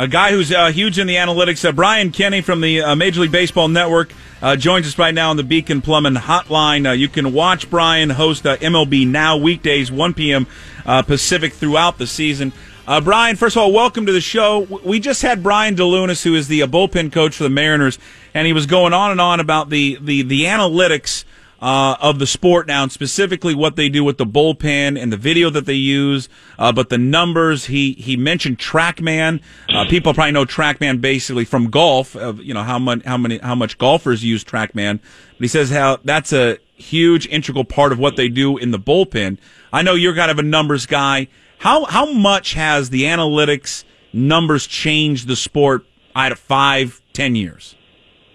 A guy who's uh, huge in the analytics, uh, Brian Kenny from the uh, Major League Baseball Network, uh, joins us right now on the Beacon Plumbing Hotline. Uh, you can watch Brian host uh, MLB Now weekdays, 1 p.m. Pacific throughout the season. Brian, first of all, welcome to the show. We just had Brian DeLunas, who is the bullpen coach for the Mariners, and he was going on and on about the, the, the analytics – uh, of the sport now, and specifically what they do with the bullpen and the video that they use. Uh, but the numbers, he he mentioned TrackMan. Uh, people probably know TrackMan basically from golf. Of you know how much how many how much golfers use TrackMan. But he says how that's a huge integral part of what they do in the bullpen. I know you're kind of a numbers guy. How how much has the analytics numbers changed the sport out of five, ten years?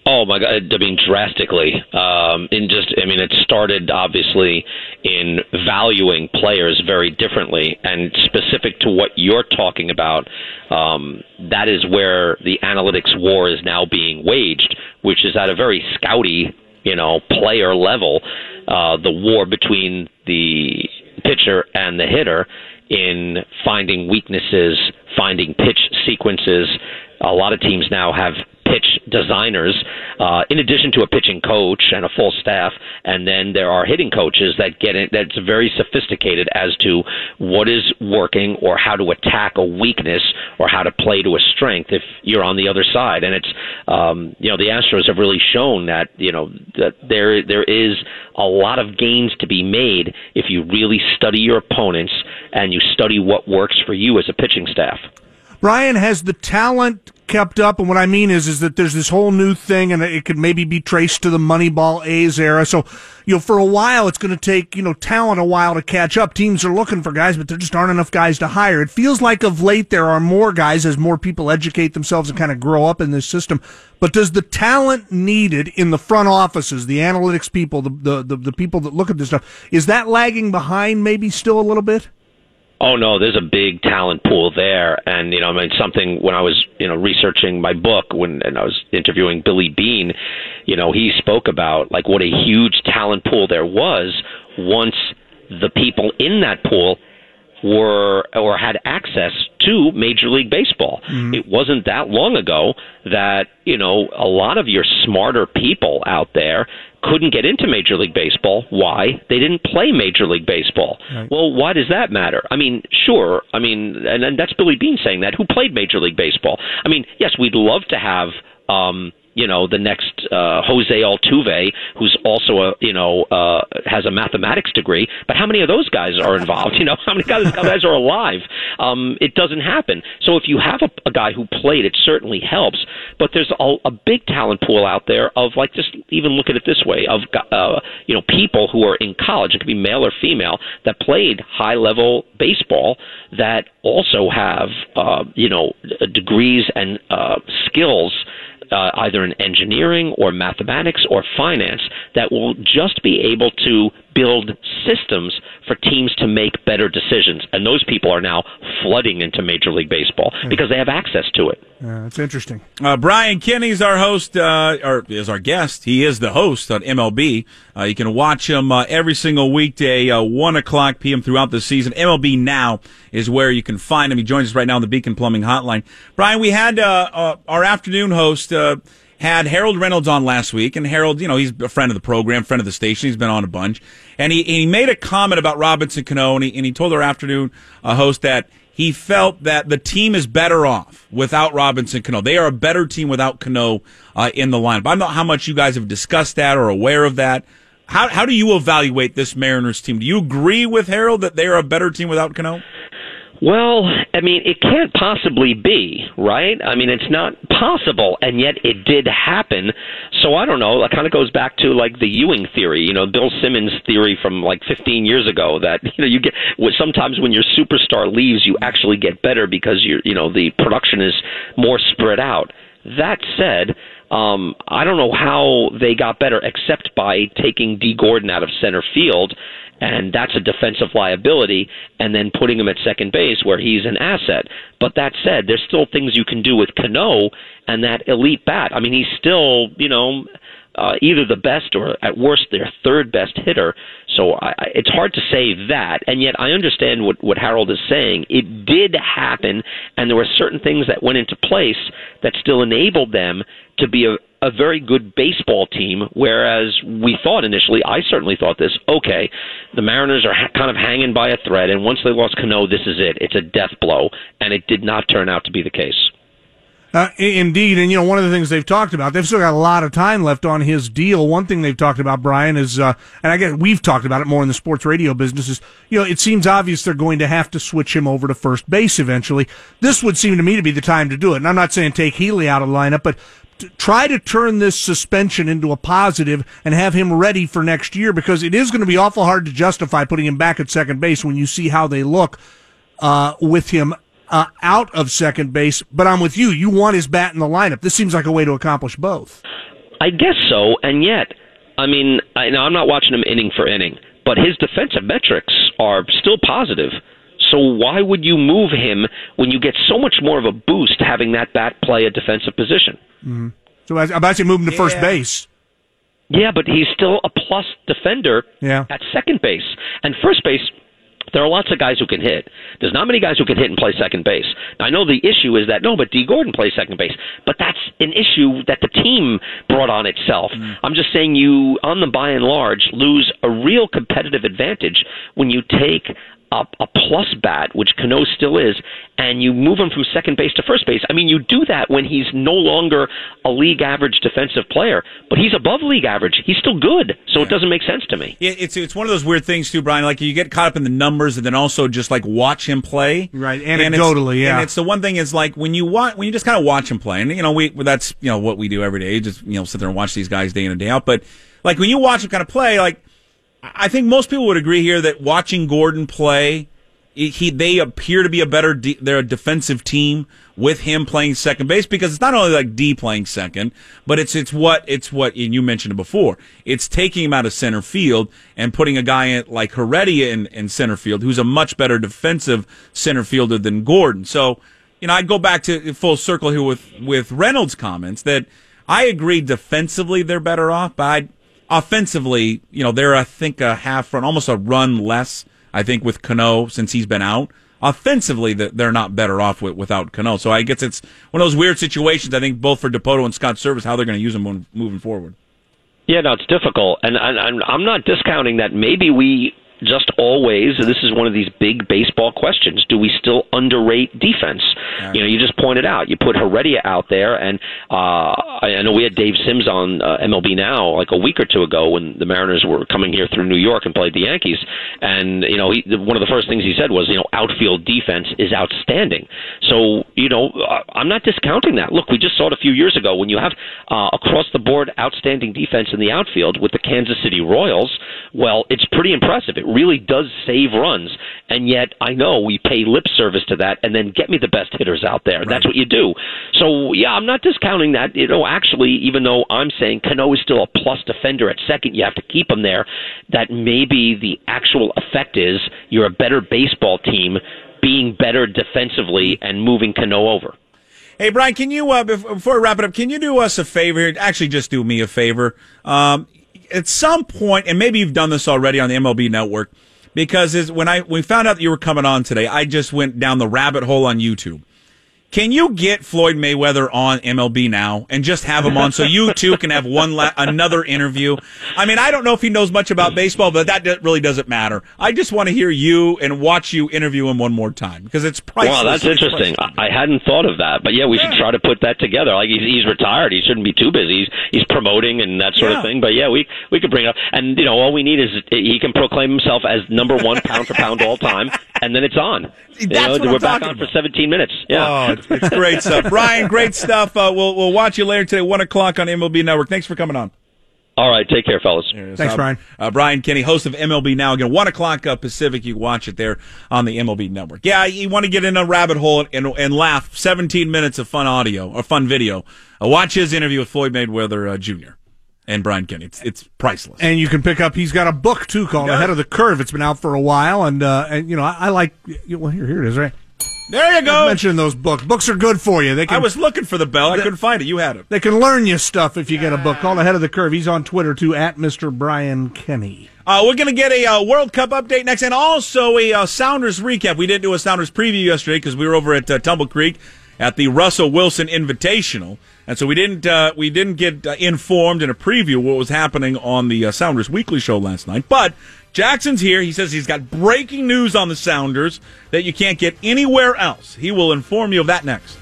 Oh my god! I mean, drastically. Um, in just, I mean, it started obviously in valuing players very differently, and specific to what you're talking about. Um, that is where the analytics war is now being waged, which is at a very scouty, you know, player level. Uh, the war between the pitcher and the hitter in finding weaknesses, finding pitch sequences. A lot of teams now have designers, uh, in addition to a pitching coach and a full staff. And then there are hitting coaches that get it, that's very sophisticated as to what is working or how to attack a weakness or how to play to a strength if you're on the other side. And it's, um, you know, the Astros have really shown that, you know, that there, there is a lot of gains to be made if you really study your opponents and you study what works for you as a pitching staff. Brian has the talent kept up. And what I mean is, is that there's this whole new thing and it could maybe be traced to the Moneyball A's era. So, you know, for a while, it's going to take, you know, talent a while to catch up. Teams are looking for guys, but there just aren't enough guys to hire. It feels like of late there are more guys as more people educate themselves and kind of grow up in this system. But does the talent needed in the front offices, the analytics people, the, the, the, the people that look at this stuff, is that lagging behind maybe still a little bit? Oh no, there's a big talent pool there, and you know, I mean, something when I was you know researching my book when and I was interviewing Billy Beane, you know, he spoke about like what a huge talent pool there was once the people in that pool were or had access to Major League Baseball. Mm-hmm. It wasn't that long ago that, you know, a lot of your smarter people out there couldn't get into Major League Baseball. Why? They didn't play Major League Baseball. Right. Well, why does that matter? I mean, sure. I mean, and, and that's Billy Beane saying that. Who played Major League Baseball? I mean, yes, we'd love to have um, you know the next uh, Jose Altuve, who's also a you know uh, has a mathematics degree. But how many of those guys are involved? You know, how many guys, guys are alive? Um, it doesn't happen. So if you have a, a guy who played, it certainly helps. But there's a, a big talent pool out there of like just even look at it this way of uh, you know people who are in college. It could be male or female that played high level baseball that also have uh, you know degrees and uh, skills uh, either in engineering or mathematics or finance that will just be able to build systems for teams to make better decisions. And those people are now flooding into Major League Baseball because they have access to it. Yeah, that's interesting. Uh, Brian Kenny's our host, uh, or is our guest. He is the host on MLB. Uh, you can watch him uh, every single weekday, uh, 1 o'clock p.m. throughout the season. MLB Now is where you can find him. He joins us right now on the Beacon Plumbing Hotline. Brian, we had uh, our afternoon host had Harold Reynolds on last week, and Harold, you know, he's a friend of the program, friend of the station. He's been on a bunch, and he he made a comment about Robinson Cano, and he, and he told our afternoon uh, host that he felt that the team is better off without Robinson Cano. They are a better team without Cano uh, in the lineup. I don't know how much you guys have discussed that or aware of that. How how do you evaluate this Mariners team? Do you agree with Harold that they are a better team without Cano? Well, I mean, it can't possibly be, right? I mean, it's not possible, and yet it did happen. So I don't know. It kind of goes back to like the Ewing theory, you know, Bill Simmons' theory from like 15 years ago that you know you get sometimes when your superstar leaves, you actually get better because you're you know the production is more spread out. That said, um, I don't know how they got better except by taking Dee Gordon out of center field and that's a defensive liability, and then putting him at second base where he's an asset. But that said, there's still things you can do with Cano and that elite bat. I mean, he's still, you know, uh, either the best or at worst their third best hitter. So I, I, it's hard to say that, and yet I understand what what Harold is saying. It did happen, and there were certain things that went into place that still enabled them to be a, a very good baseball team. Whereas we thought initially, I certainly thought this. Okay, the Mariners are ha- kind of hanging by a thread, and once they lost Cano, this is it. It's a death blow, and it did not turn out to be the case. Uh, indeed, and you know one of the things they've talked about, they've still got a lot of time left on his deal. One thing they've talked about, Brian, is, uh, and I guess we've talked about it more in the sports radio business, is you know it seems obvious they're going to have to switch him over to first base eventually. This would seem to me to be the time to do it. And I'm not saying take Healy out of the lineup, but try to turn this suspension into a positive and have him ready for next year because it is going to be awful hard to justify putting him back at second base when you see how they look uh, with him uh, out of second base. But I'm with you. You want his bat in the lineup. This seems like a way to accomplish both. I guess so, and yet, I mean, I, now I'm not watching him inning for inning, but his defensive metrics are still positive. So why would you move him when you get so much more of a boost having that bat play a defensive position? Mm-hmm. So I'm actually moving to yeah. first base. Yeah, but he's still a plus defender yeah. at second base. And first base, there are lots of guys who can hit. There's not many guys who can hit and play second base. Now, I know the issue is that no, but Dee Gordon plays second base, but that's an issue that the team brought on itself. Mm. I'm just saying you, on the by and large, lose a real competitive advantage when you take a, a plus bat, which Cano still is, and you move him from second base to first base. I mean, you do that when he's no longer a league average defensive player, but he's above league average. He's still good, so yeah. it doesn't make sense to me. It's it's one of those weird things too, Brian. Like you get caught up in the numbers, and then also just like watch him play. Right, anecdotally, and yeah. And it's the one thing is like when you watch when you just kind of watch him play, and you know we that's you know what we do every day. You just you know sit there and watch these guys day in and day out. But like when you watch him kind of play, like I think most people would agree here that watching Gordon play, he they appear to be a better de- they're a defensive team with him playing second base because it's not only like Dee playing second, but it's it's what it's what and you mentioned it before. It's taking him out of center field and putting a guy in, like Heredia in, in center field, who's a much better defensive center fielder than Gordon. So, you know, I go back to full circle here with with Reynolds' comments that I agree defensively they're better off, but I offensively, you know, they're I think a half run, almost a run less. I think with Cano since he's been out. Offensively, they're not better off with, without Cano. So I guess it's one of those weird situations. I think both for Dipoto and Scott Servais, how they're going to use them moving forward. Yeah, no, it's difficult, and, and I'm not discounting that. Maybe we just always, this is one of these big baseball questions. Do we still underrate defense? You know, you just pointed out, you put Heredia out there, and uh, I, know we had Dave Sims on uh, MLB Now like a week or two ago when the Mariners were coming here through New York and played the Yankees. And, you know, he, one of the first things he said was, you know, outfield defense is outstanding. So, you know, I'm not discounting that. Look, we just saw it a few years ago when you have uh, across the board outstanding defense in the outfield with the Kansas City Royals. Well, it's pretty impressive. It really does save runs. And yet, I know we pay lip service to that and then get me the best hitters out there. Right. That's what you do. So, yeah, I'm not discounting that. You know, actually, even though I'm saying Cano is still a plus defender at second, you have to keep him there, that maybe the actual effect is you're a better baseball team being better defensively and moving Cano over. Hey, Brian, can you, uh, before we wrap it up, can you do us a favor here? Actually, just do me a favor. Um, at some point, and maybe you've done this already on the MLB network, because when I we found out that you were coming on today, I just went down the rabbit hole on YouTube. Can you get Floyd Mayweather on MLB now and just have him on so you two can have one la- another interview? I mean, I don't know if he knows much about baseball, but that really doesn't matter. I just want to hear you and watch you interview him one more time because it's priceless. Wow, that's interesting. I hadn't thought of that, but yeah, we yeah. should try to put that together. Like he's, he's retired, he shouldn't be too busy. He's, he's promoting and that sort yeah. of thing. But yeah, we we could bring it up, and you know, all we need is he can proclaim himself as number one pound for pound all time, and then it's on. That's you know, we're back on about. for 17 minutes. Yeah. Oh, it's great stuff. Brian, great stuff. Uh, we'll, we'll watch you later today, 1 o'clock on MLB Network. Thanks for coming on. All right, take care, fellas. Thanks, uh, Brian. Uh, Brian Kenny, host of MLB Now. Again, 1 o'clock uh, Pacific. You watch it there on the MLB Network. Yeah, you want to get in a rabbit hole and, and laugh. 17 minutes of fun audio or fun video. Uh, watch his interview with Floyd Mayweather uh, Jr. and Brian Kenny. It's, it's priceless. And you can pick up, he's got a book, too, called yeah. Ahead of the Curve. It's been out for a while. And, uh, and you know, I, I like, well, here, here it is, right? There you go. Mention those books. Books are good for you. They can, I was looking for the bell. I couldn't find it. You had it. They can learn you stuff if you get a book. Call ahead of the curve. He's on Twitter too at Mr. Brian Kenny. Uh, we're going to get a uh, World Cup update next, and also a uh, Sounders recap. We didn't do a Sounders preview yesterday because we were over at uh, Tumble Creek at the Russell Wilson Invitational, and so we didn't uh, we didn't get uh, informed in a preview what was happening on the Sounders Weekly show last night. But Jackson's here. He says he's got breaking news on the Sounders that you can't get anywhere else. He will inform you of that next.